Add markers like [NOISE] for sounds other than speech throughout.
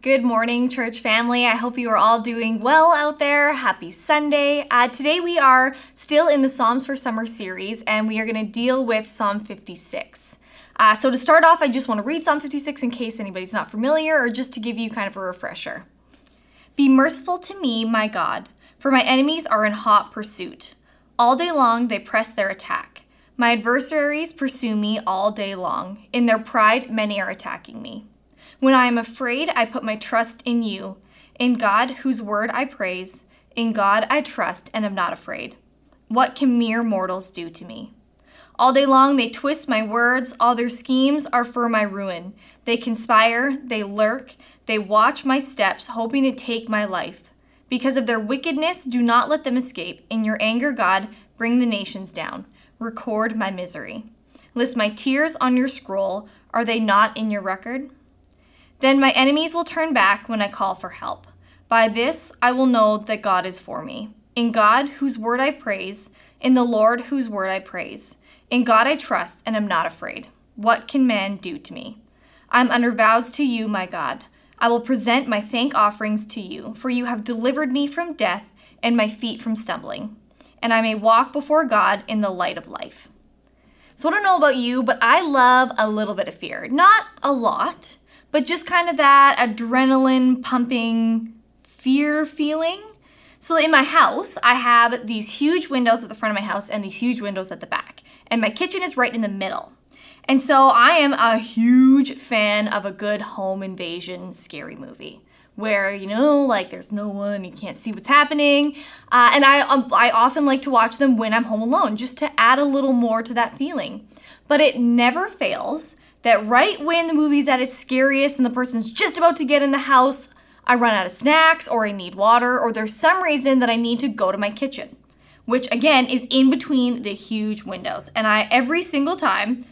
Good morning, church family. I hope you are all doing well out there. Happy Sunday. Uh, today we are still in the Psalms for Summer series, and we are going to deal with Psalm 56. Uh, so, to start off, I just want to read Psalm 56 in case anybody's not familiar, or just to give you kind of a refresher. Be merciful to me, my God, for my enemies are in hot pursuit. All day long they press their attack. My adversaries pursue me all day long. In their pride, many are attacking me. When I am afraid, I put my trust in you, in God, whose word I praise. In God I trust and am not afraid. What can mere mortals do to me? All day long they twist my words, all their schemes are for my ruin. They conspire, they lurk, they watch my steps, hoping to take my life. Because of their wickedness, do not let them escape. In your anger, God, bring the nations down. Record my misery. List my tears on your scroll. Are they not in your record? Then my enemies will turn back when I call for help. By this I will know that God is for me. In God, whose word I praise, in the Lord, whose word I praise. In God I trust and am not afraid. What can man do to me? I am under vows to you, my God. I will present my thank offerings to you, for you have delivered me from death and my feet from stumbling, and I may walk before God in the light of life. So I don't know about you, but I love a little bit of fear. Not a lot, but just kind of that adrenaline pumping fear feeling. So in my house, I have these huge windows at the front of my house and these huge windows at the back. And my kitchen is right in the middle. And so I am a huge fan of a good home invasion scary movie where you know like there's no one you can't see what's happening uh, and I, um, I often like to watch them when i'm home alone just to add a little more to that feeling but it never fails that right when the movie's at its scariest and the person's just about to get in the house, I run out of snacks or I need water or there's some reason that I need to go to my kitchen, which again is in between the huge windows. And I every single time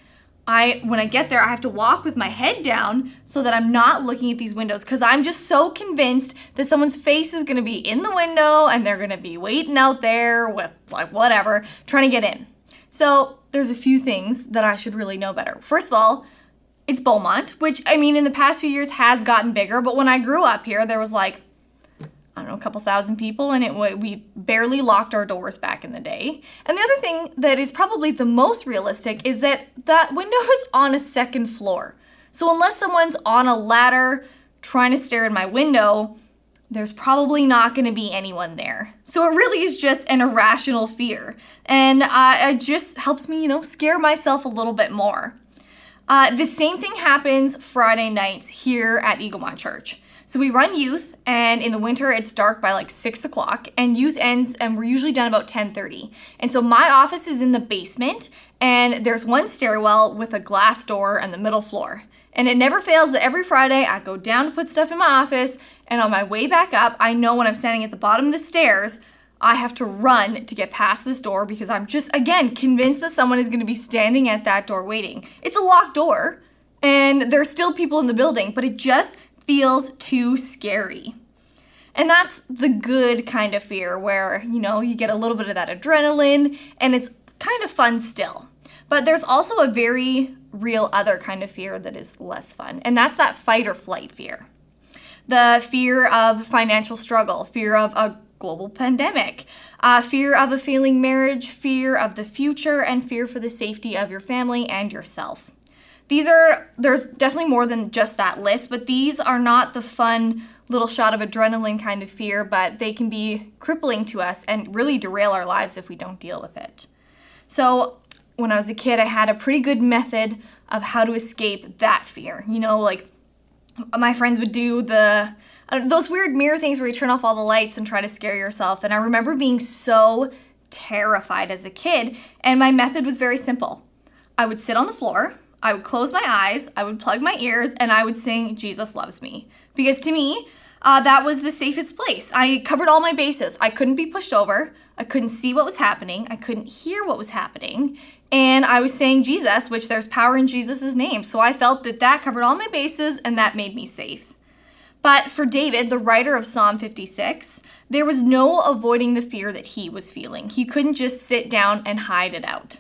I when I get there, I have to walk with my head down so that I'm not looking at these windows cuz I'm just so convinced that someone's face is going to be in the window and they're going to be waiting out there with like whatever trying to get in. So, there's a few things that I should really know better. First of all, it's Beaumont, which I mean in the past few years has gotten bigger, but when I grew up here, there was like I don't know, a couple thousand people, and it we barely locked our doors back in the day. And the other thing that is probably the most realistic is that that window is on a second floor. So unless someone's on a ladder trying to stare in my window, there's probably not going to be anyone there. So it really is just an irrational fear, and uh, it just helps me, you know, scare myself a little bit more. Uh, the same thing happens Friday nights here at Eaglemont Church. So we run youth, and in the winter it's dark by like six o'clock, and youth ends, and we're usually done about ten thirty. And so my office is in the basement, and there's one stairwell with a glass door on the middle floor. And it never fails that every Friday I go down to put stuff in my office, and on my way back up, I know when I'm standing at the bottom of the stairs, I have to run to get past this door because I'm just, again, convinced that someone is going to be standing at that door waiting. It's a locked door and there's still people in the building, but it just feels too scary. And that's the good kind of fear where, you know, you get a little bit of that adrenaline and it's kind of fun still. But there's also a very real other kind of fear that is less fun, and that's that fight or flight fear. The fear of financial struggle, fear of a global pandemic, uh, fear of a failing marriage, fear of the future, and fear for the safety of your family and yourself. These are, there's definitely more than just that list, but these are not the fun little shot of adrenaline kind of fear, but they can be crippling to us and really derail our lives if we don't deal with it. So, when I was a kid, I had a pretty good method of how to escape that fear. You know, like my friends would do the those weird mirror things where you turn off all the lights and try to scare yourself. And I remember being so terrified as a kid, and my method was very simple. I would sit on the floor, I would close my eyes, I would plug my ears, and I would sing Jesus Loves Me. Because to me, uh, that was the safest place. I covered all my bases. I couldn't be pushed over. I couldn't see what was happening. I couldn't hear what was happening. And I was saying Jesus, which there's power in Jesus' name. So I felt that that covered all my bases and that made me safe. But for David, the writer of Psalm 56, there was no avoiding the fear that he was feeling. He couldn't just sit down and hide it out.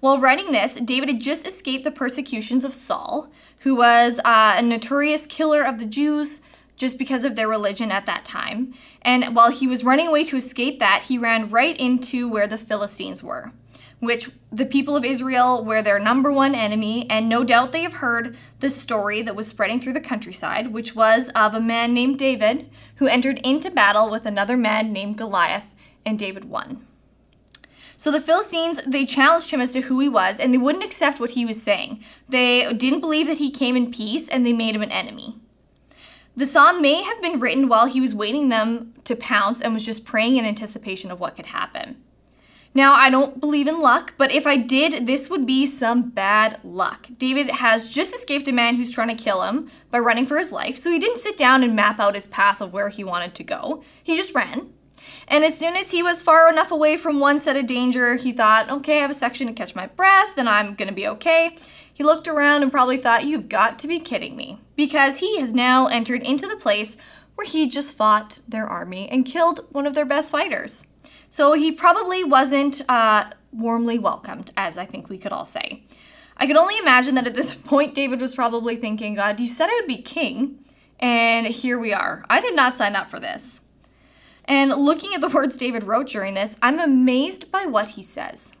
While writing this, David had just escaped the persecutions of Saul, who was uh, a notorious killer of the Jews, just because of their religion at that time. And while he was running away to escape that, he ran right into where the Philistines were, which the people of Israel were their number one enemy. And no doubt they have heard the story that was spreading through the countryside, which was of a man named David who entered into battle with another man named Goliath, and David won. So the Philistines, they challenged him as to who he was, and they wouldn't accept what he was saying. They didn't believe that he came in peace, and they made him an enemy. The psalm may have been written while he was waiting them to pounce and was just praying in anticipation of what could happen. Now, I don't believe in luck, but if I did, this would be some bad luck. David has just escaped a man who's trying to kill him by running for his life, so he didn't sit down and map out his path of where he wanted to go. He just ran. And as soon as he was far enough away from one set of danger, he thought, okay, I have a section to catch my breath and I'm gonna be okay. He looked around and probably thought, you've got to be kidding me. Because he has now entered into the place where he just fought their army and killed one of their best fighters. So he probably wasn't uh, warmly welcomed, as I think we could all say. I could only imagine that at this [LAUGHS] point, David was probably thinking, God, you said I would be king, and here we are. I did not sign up for this. And looking at the words David wrote during this, I'm amazed by what he says.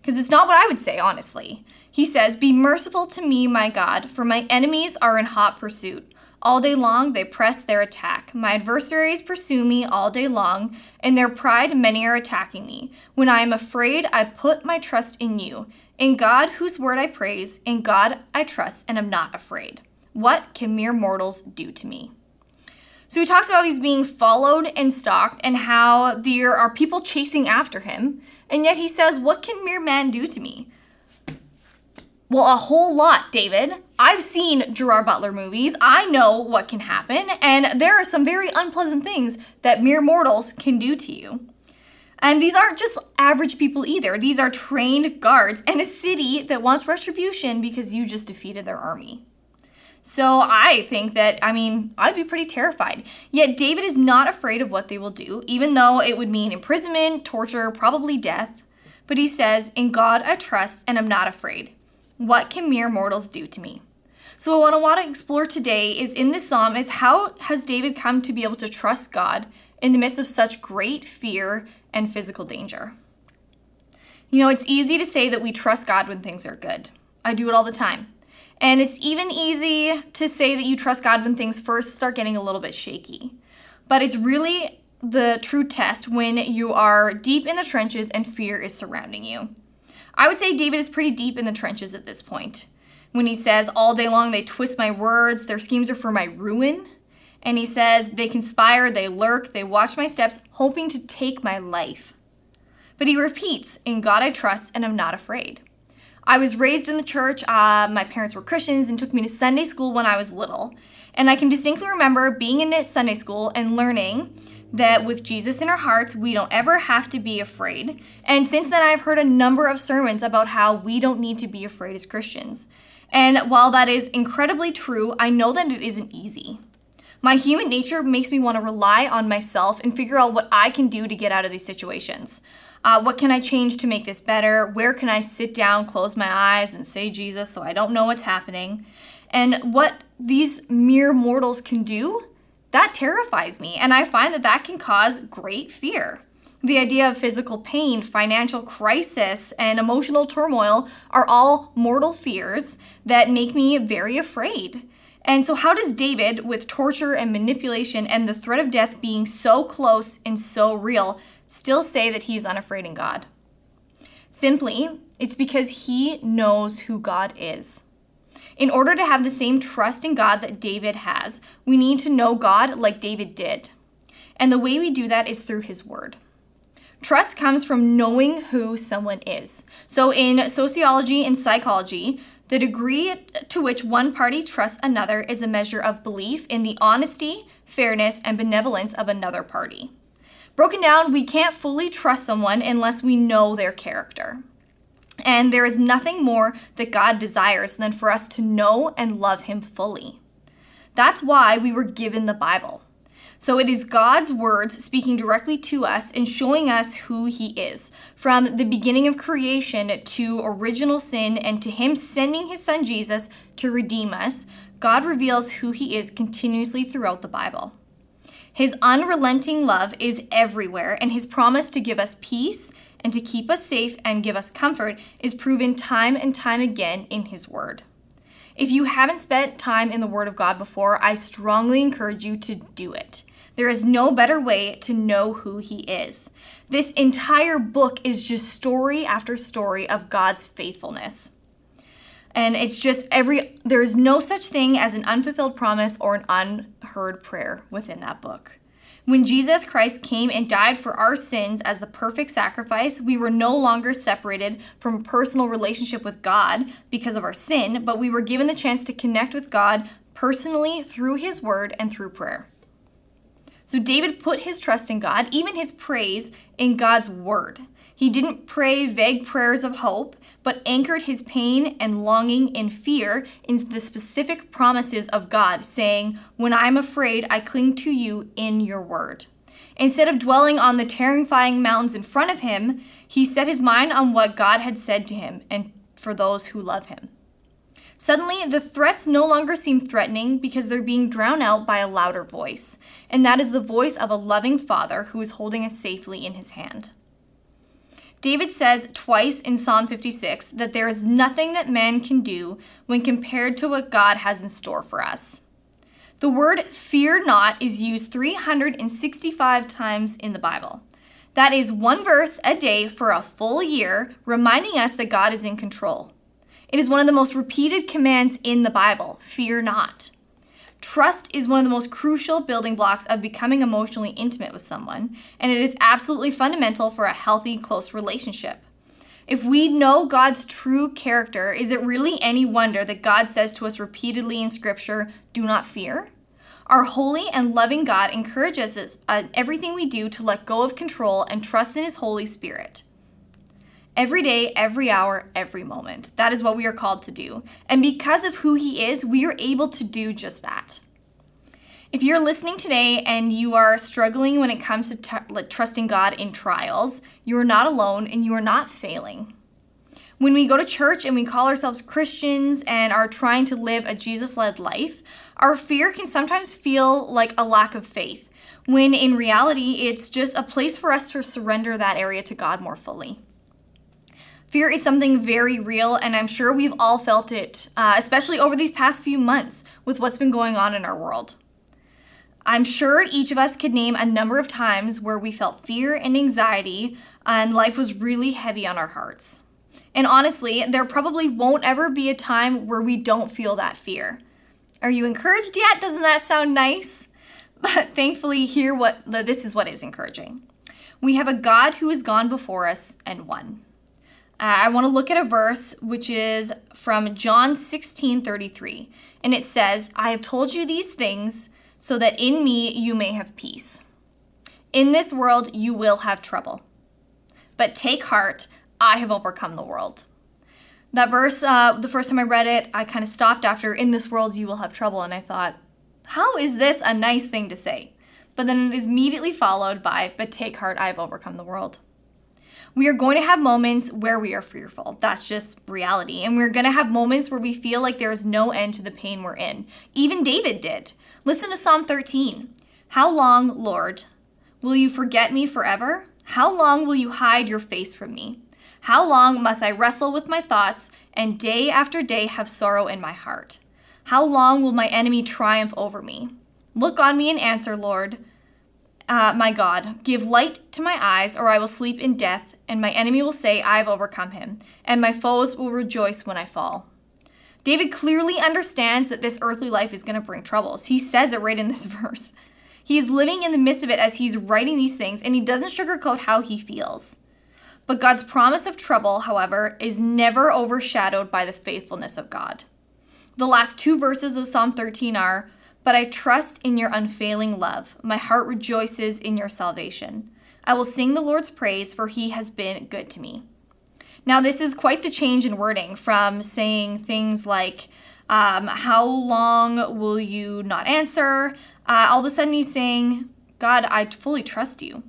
Because it's not what I would say, honestly. He says, Be merciful to me, my God, for my enemies are in hot pursuit. All day long they press their attack. My adversaries pursue me all day long. In their pride, many are attacking me. When I am afraid, I put my trust in you. In God, whose word I praise, in God I trust and am not afraid. What can mere mortals do to me? So he talks about he's being followed and stalked and how there are people chasing after him. And yet he says, What can mere man do to me? Well, a whole lot, David. I've seen Gerard Butler movies. I know what can happen, and there are some very unpleasant things that mere mortals can do to you. And these aren't just average people either. These are trained guards and a city that wants retribution because you just defeated their army. So I think that, I mean, I'd be pretty terrified. Yet David is not afraid of what they will do, even though it would mean imprisonment, torture, probably death. But he says, In God I trust and I'm not afraid. What can mere mortals do to me? So what I want to explore today is in this psalm is how has David come to be able to trust God in the midst of such great fear and physical danger? You know, it's easy to say that we trust God when things are good. I do it all the time. And it's even easy to say that you trust God when things first start getting a little bit shaky. But it's really the true test when you are deep in the trenches and fear is surrounding you. I would say David is pretty deep in the trenches at this point. When he says, All day long they twist my words, their schemes are for my ruin. And he says, They conspire, they lurk, they watch my steps, hoping to take my life. But he repeats, In God I trust and am not afraid. I was raised in the church. Uh, my parents were Christians and took me to Sunday school when I was little. And I can distinctly remember being in Sunday school and learning that with Jesus in our hearts, we don't ever have to be afraid. And since then, I've heard a number of sermons about how we don't need to be afraid as Christians. And while that is incredibly true, I know that it isn't easy. My human nature makes me want to rely on myself and figure out what I can do to get out of these situations. Uh, what can I change to make this better? Where can I sit down, close my eyes, and say Jesus so I don't know what's happening? And what these mere mortals can do, that terrifies me. And I find that that can cause great fear. The idea of physical pain, financial crisis, and emotional turmoil are all mortal fears that make me very afraid. And so, how does David, with torture and manipulation and the threat of death being so close and so real, still say that he is unafraid in God? Simply, it's because he knows who God is. In order to have the same trust in God that David has, we need to know God like David did. And the way we do that is through his word. Trust comes from knowing who someone is. So, in sociology and psychology, the degree to which one party trusts another is a measure of belief in the honesty, fairness, and benevolence of another party. Broken down, we can't fully trust someone unless we know their character. And there is nothing more that God desires than for us to know and love Him fully. That's why we were given the Bible. So it is God's words speaking directly to us and showing us who He is. From the beginning of creation to original sin and to Him sending His Son Jesus to redeem us, God reveals who He is continuously throughout the Bible. His unrelenting love is everywhere, and His promise to give us peace and to keep us safe and give us comfort is proven time and time again in His Word. If you haven't spent time in the Word of God before, I strongly encourage you to do it. There is no better way to know who He is. This entire book is just story after story of God's faithfulness. And it's just every, there is no such thing as an unfulfilled promise or an unheard prayer within that book. When Jesus Christ came and died for our sins as the perfect sacrifice, we were no longer separated from a personal relationship with God because of our sin, but we were given the chance to connect with God personally through His Word and through prayer. So David put his trust in God, even his praise, in God's Word. He didn't pray vague prayers of hope, but anchored his pain and longing and fear in the specific promises of God, saying, When I'm afraid, I cling to you in your word. Instead of dwelling on the terrifying mountains in front of him, he set his mind on what God had said to him and for those who love him. Suddenly, the threats no longer seem threatening because they're being drowned out by a louder voice, and that is the voice of a loving Father who is holding us safely in his hand. David says twice in Psalm 56 that there is nothing that man can do when compared to what God has in store for us. The word fear not is used 365 times in the Bible. That is one verse a day for a full year, reminding us that God is in control. It is one of the most repeated commands in the Bible fear not. Trust is one of the most crucial building blocks of becoming emotionally intimate with someone, and it is absolutely fundamental for a healthy, close relationship. If we know God's true character, is it really any wonder that God says to us repeatedly in Scripture, do not fear? Our holy and loving God encourages us uh, everything we do to let go of control and trust in His Holy Spirit. Every day, every hour, every moment. That is what we are called to do. And because of who He is, we are able to do just that. If you're listening today and you are struggling when it comes to t- like, trusting God in trials, you are not alone and you are not failing. When we go to church and we call ourselves Christians and are trying to live a Jesus led life, our fear can sometimes feel like a lack of faith, when in reality, it's just a place for us to surrender that area to God more fully. Fear is something very real, and I'm sure we've all felt it, uh, especially over these past few months with what's been going on in our world. I'm sure each of us could name a number of times where we felt fear and anxiety, and life was really heavy on our hearts. And honestly, there probably won't ever be a time where we don't feel that fear. Are you encouraged yet? Doesn't that sound nice? [LAUGHS] But thankfully, here what this is what is encouraging. We have a God who has gone before us and won. Uh, I want to look at a verse which is from John 16 33. And it says, I have told you these things so that in me you may have peace. In this world you will have trouble. But take heart, I have overcome the world. That verse, uh, the first time I read it, I kind of stopped after, In this world you will have trouble. And I thought, how is this a nice thing to say? But then it is immediately followed by, But take heart, I have overcome the world. We are going to have moments where we are fearful. That's just reality. And we're going to have moments where we feel like there is no end to the pain we're in. Even David did. Listen to Psalm 13. How long, Lord, will you forget me forever? How long will you hide your face from me? How long must I wrestle with my thoughts and day after day have sorrow in my heart? How long will my enemy triumph over me? Look on me and answer, Lord. Uh, my God, give light to my eyes, or I will sleep in death, and my enemy will say, I have overcome him, and my foes will rejoice when I fall. David clearly understands that this earthly life is going to bring troubles. He says it right in this [LAUGHS] verse. He's living in the midst of it as he's writing these things, and he doesn't sugarcoat how he feels. But God's promise of trouble, however, is never overshadowed by the faithfulness of God. The last two verses of Psalm 13 are but I trust in your unfailing love. My heart rejoices in your salvation. I will sing the Lord's praise, for he has been good to me. Now, this is quite the change in wording from saying things like, um, How long will you not answer? Uh, all of a sudden, he's saying, God, I fully trust you.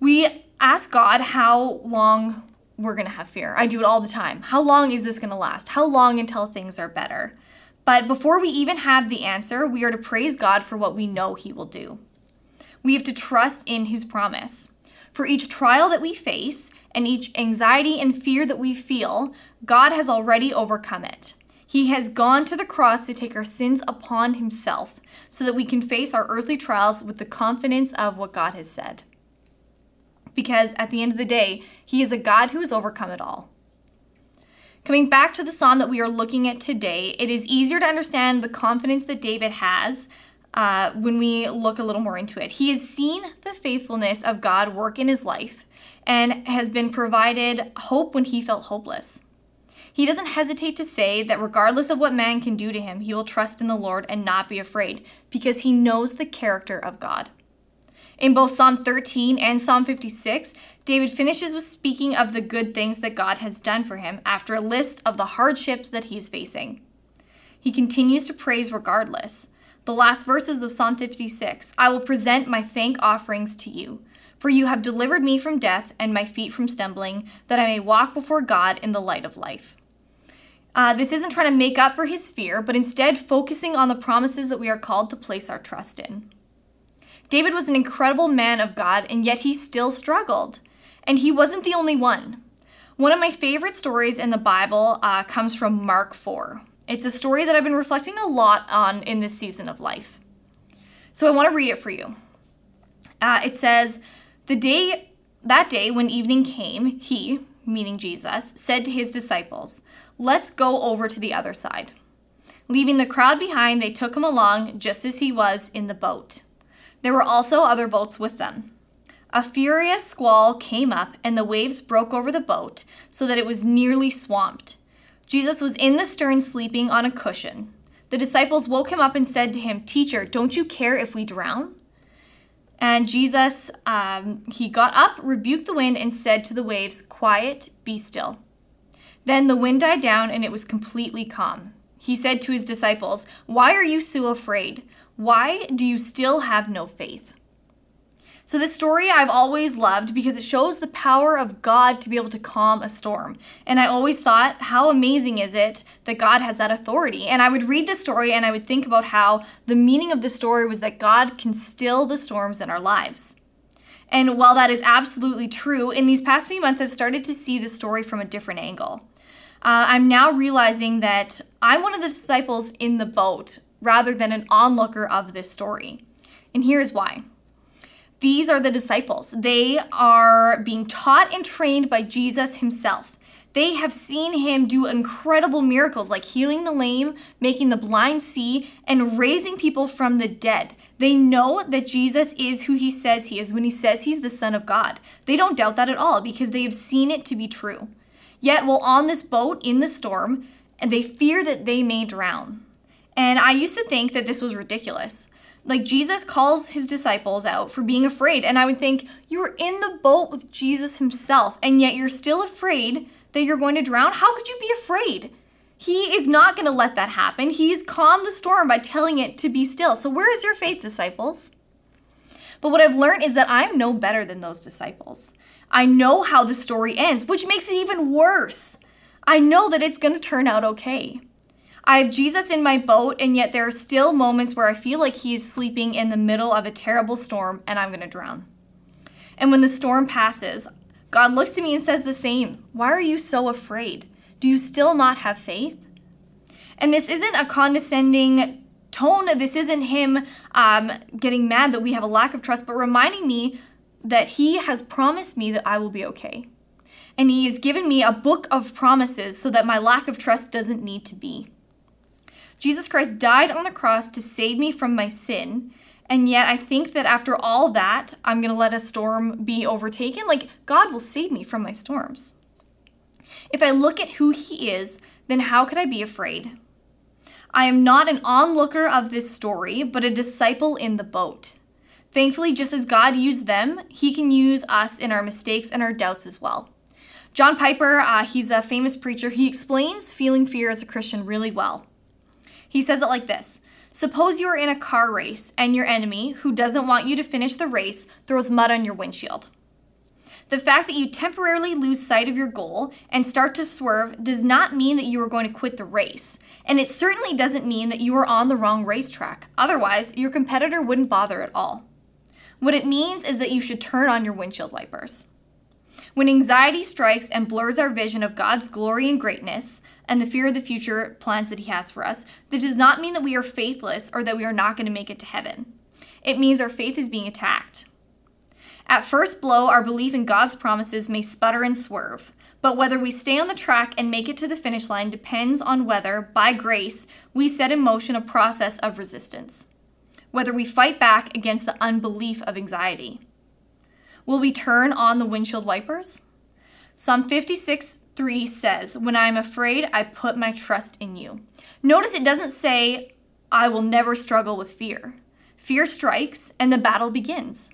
We ask God how long we're going to have fear. I do it all the time. How long is this going to last? How long until things are better? But before we even have the answer, we are to praise God for what we know He will do. We have to trust in His promise. For each trial that we face and each anxiety and fear that we feel, God has already overcome it. He has gone to the cross to take our sins upon Himself so that we can face our earthly trials with the confidence of what God has said. Because at the end of the day, He is a God who has overcome it all. Coming back to the psalm that we are looking at today, it is easier to understand the confidence that David has uh, when we look a little more into it. He has seen the faithfulness of God work in his life and has been provided hope when he felt hopeless. He doesn't hesitate to say that regardless of what man can do to him, he will trust in the Lord and not be afraid because he knows the character of God. In both Psalm 13 and Psalm 56, David finishes with speaking of the good things that God has done for him after a list of the hardships that he's facing. He continues to praise regardless. The last verses of Psalm 56 I will present my thank offerings to you, for you have delivered me from death and my feet from stumbling, that I may walk before God in the light of life. Uh, this isn't trying to make up for his fear, but instead focusing on the promises that we are called to place our trust in. David was an incredible man of God, and yet he still struggled. And he wasn't the only one. One of my favorite stories in the Bible uh, comes from Mark 4. It's a story that I've been reflecting a lot on in this season of life. So I want to read it for you. Uh, it says, The day, that day when evening came, he, meaning Jesus, said to his disciples, Let's go over to the other side. Leaving the crowd behind, they took him along just as he was in the boat. There were also other boats with them. A furious squall came up, and the waves broke over the boat so that it was nearly swamped. Jesus was in the stern sleeping on a cushion. The disciples woke him up and said to him, Teacher, don't you care if we drown? And Jesus, um, he got up, rebuked the wind, and said to the waves, Quiet, be still. Then the wind died down, and it was completely calm. He said to his disciples, Why are you so afraid? Why do you still have no faith? So, this story I've always loved because it shows the power of God to be able to calm a storm. And I always thought, how amazing is it that God has that authority? And I would read the story and I would think about how the meaning of the story was that God can still the storms in our lives. And while that is absolutely true, in these past few months, I've started to see the story from a different angle. Uh, I'm now realizing that I'm one of the disciples in the boat rather than an onlooker of this story. And here's why. These are the disciples. They are being taught and trained by Jesus himself. They have seen him do incredible miracles like healing the lame, making the blind see, and raising people from the dead. They know that Jesus is who he says he is when he says he's the Son of God. They don't doubt that at all because they have seen it to be true. Yet, while on this boat in the storm, and they fear that they may drown. And I used to think that this was ridiculous. Like Jesus calls his disciples out for being afraid. And I would think, you're in the boat with Jesus himself, and yet you're still afraid that you're going to drown. How could you be afraid? He is not going to let that happen. He's calmed the storm by telling it to be still. So, where is your faith, disciples? But what I've learned is that I'm no better than those disciples. I know how the story ends, which makes it even worse. I know that it's going to turn out okay. I have Jesus in my boat, and yet there are still moments where I feel like he is sleeping in the middle of a terrible storm and I'm going to drown. And when the storm passes, God looks to me and says the same Why are you so afraid? Do you still not have faith? And this isn't a condescending tone. This isn't him um, getting mad that we have a lack of trust, but reminding me that he has promised me that I will be okay. And he has given me a book of promises so that my lack of trust doesn't need to be. Jesus Christ died on the cross to save me from my sin. And yet, I think that after all that, I'm going to let a storm be overtaken. Like, God will save me from my storms. If I look at who He is, then how could I be afraid? I am not an onlooker of this story, but a disciple in the boat. Thankfully, just as God used them, He can use us in our mistakes and our doubts as well. John Piper, uh, he's a famous preacher. He explains feeling fear as a Christian really well. He says it like this Suppose you are in a car race and your enemy, who doesn't want you to finish the race, throws mud on your windshield. The fact that you temporarily lose sight of your goal and start to swerve does not mean that you are going to quit the race. And it certainly doesn't mean that you are on the wrong racetrack. Otherwise, your competitor wouldn't bother at all. What it means is that you should turn on your windshield wipers. When anxiety strikes and blurs our vision of God's glory and greatness and the fear of the future plans that He has for us, that does not mean that we are faithless or that we are not going to make it to heaven. It means our faith is being attacked. At first blow, our belief in God's promises may sputter and swerve, but whether we stay on the track and make it to the finish line depends on whether, by grace, we set in motion a process of resistance, whether we fight back against the unbelief of anxiety. Will we turn on the windshield wipers? Psalm 56 3 says, When I am afraid, I put my trust in you. Notice it doesn't say, I will never struggle with fear. Fear strikes and the battle begins.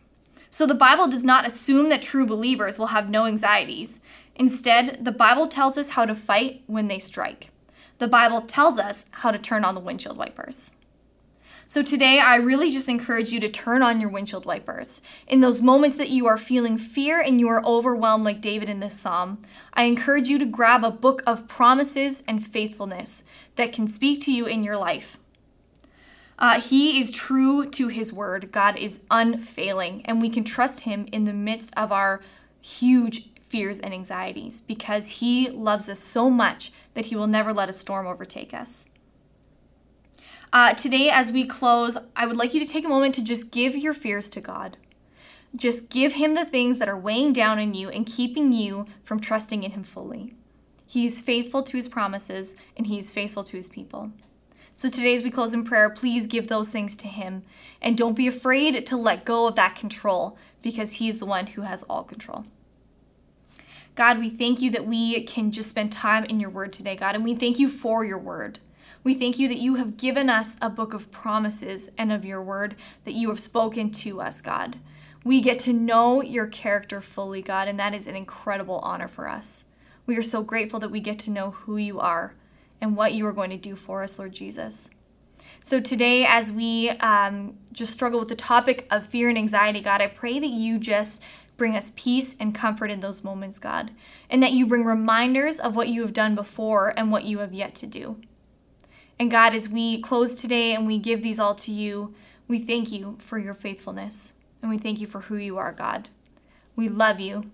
So the Bible does not assume that true believers will have no anxieties. Instead, the Bible tells us how to fight when they strike. The Bible tells us how to turn on the windshield wipers. So today, I really just encourage you to turn on your windshield wipers. In those moments that you are feeling fear and you are overwhelmed, like David in this psalm, I encourage you to grab a book of promises and faithfulness that can speak to you in your life. Uh, he is true to his word. God is unfailing, and we can trust him in the midst of our huge fears and anxieties because he loves us so much that he will never let a storm overtake us. Uh, today, as we close, I would like you to take a moment to just give your fears to God. Just give him the things that are weighing down on you and keeping you from trusting in him fully. He is faithful to his promises and he is faithful to his people. So today, as we close in prayer, please give those things to Him. And don't be afraid to let go of that control because He's the one who has all control. God, we thank you that we can just spend time in your word today, God, and we thank you for your word. We thank you that you have given us a book of promises and of your word that you have spoken to us, God. We get to know your character fully, God, and that is an incredible honor for us. We are so grateful that we get to know who you are and what you are going to do for us, Lord Jesus. So today, as we um, just struggle with the topic of fear and anxiety, God, I pray that you just bring us peace and comfort in those moments, God, and that you bring reminders of what you have done before and what you have yet to do. And God, as we close today and we give these all to you, we thank you for your faithfulness and we thank you for who you are, God. We love you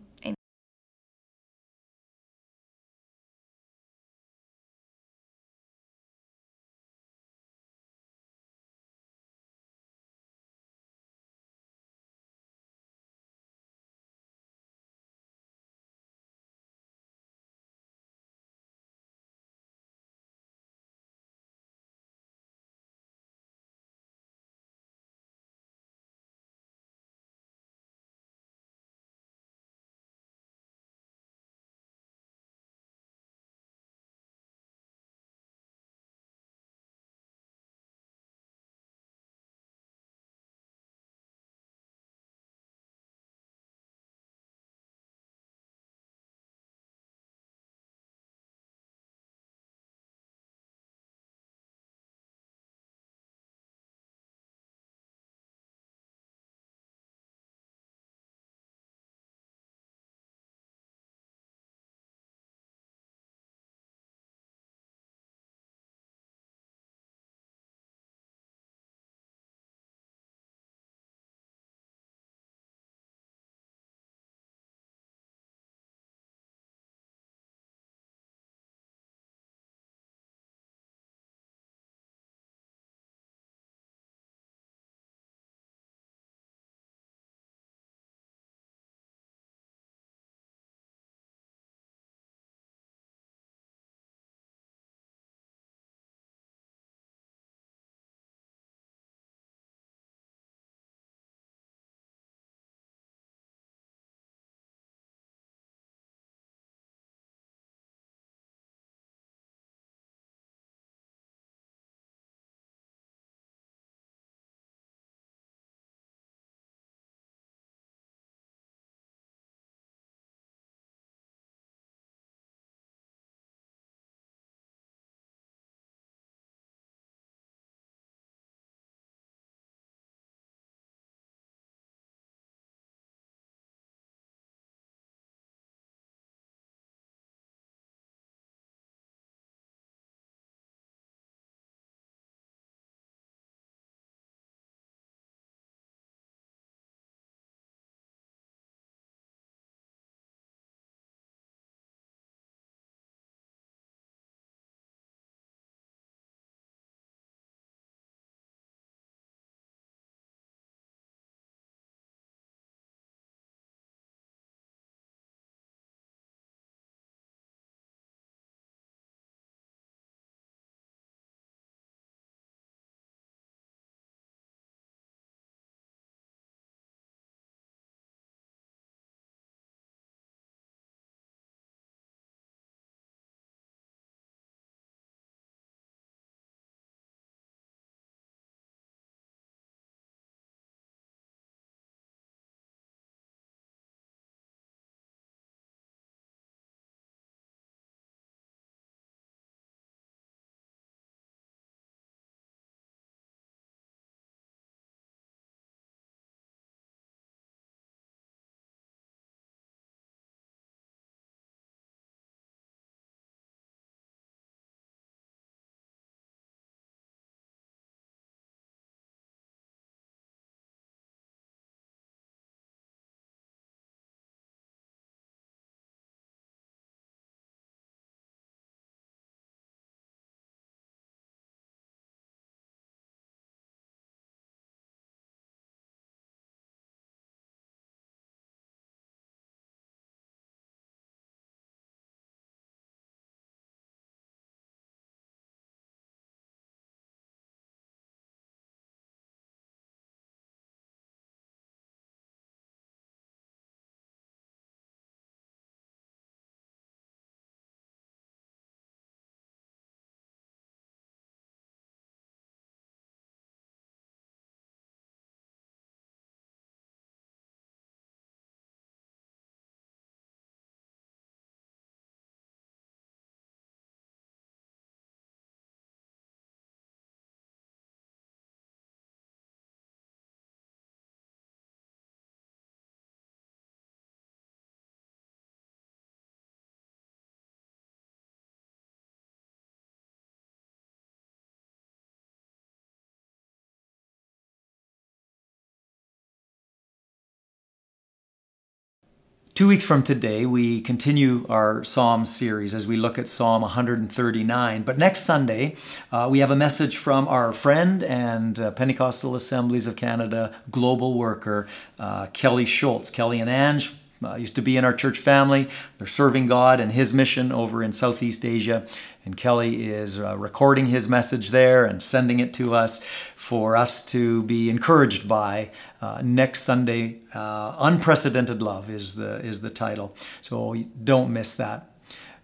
Two weeks from today, we continue our Psalm series as we look at Psalm 139. But next Sunday, uh, we have a message from our friend and uh, Pentecostal Assemblies of Canada global worker, uh, Kelly Schultz. Kelly and Ange uh, used to be in our church family. They're serving God and His mission over in Southeast Asia. And Kelly is uh, recording his message there and sending it to us for us to be encouraged by. Uh, next Sunday, uh, Unprecedented Love is the, is the title. So don't miss that.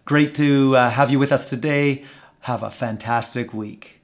Great to uh, have you with us today. Have a fantastic week.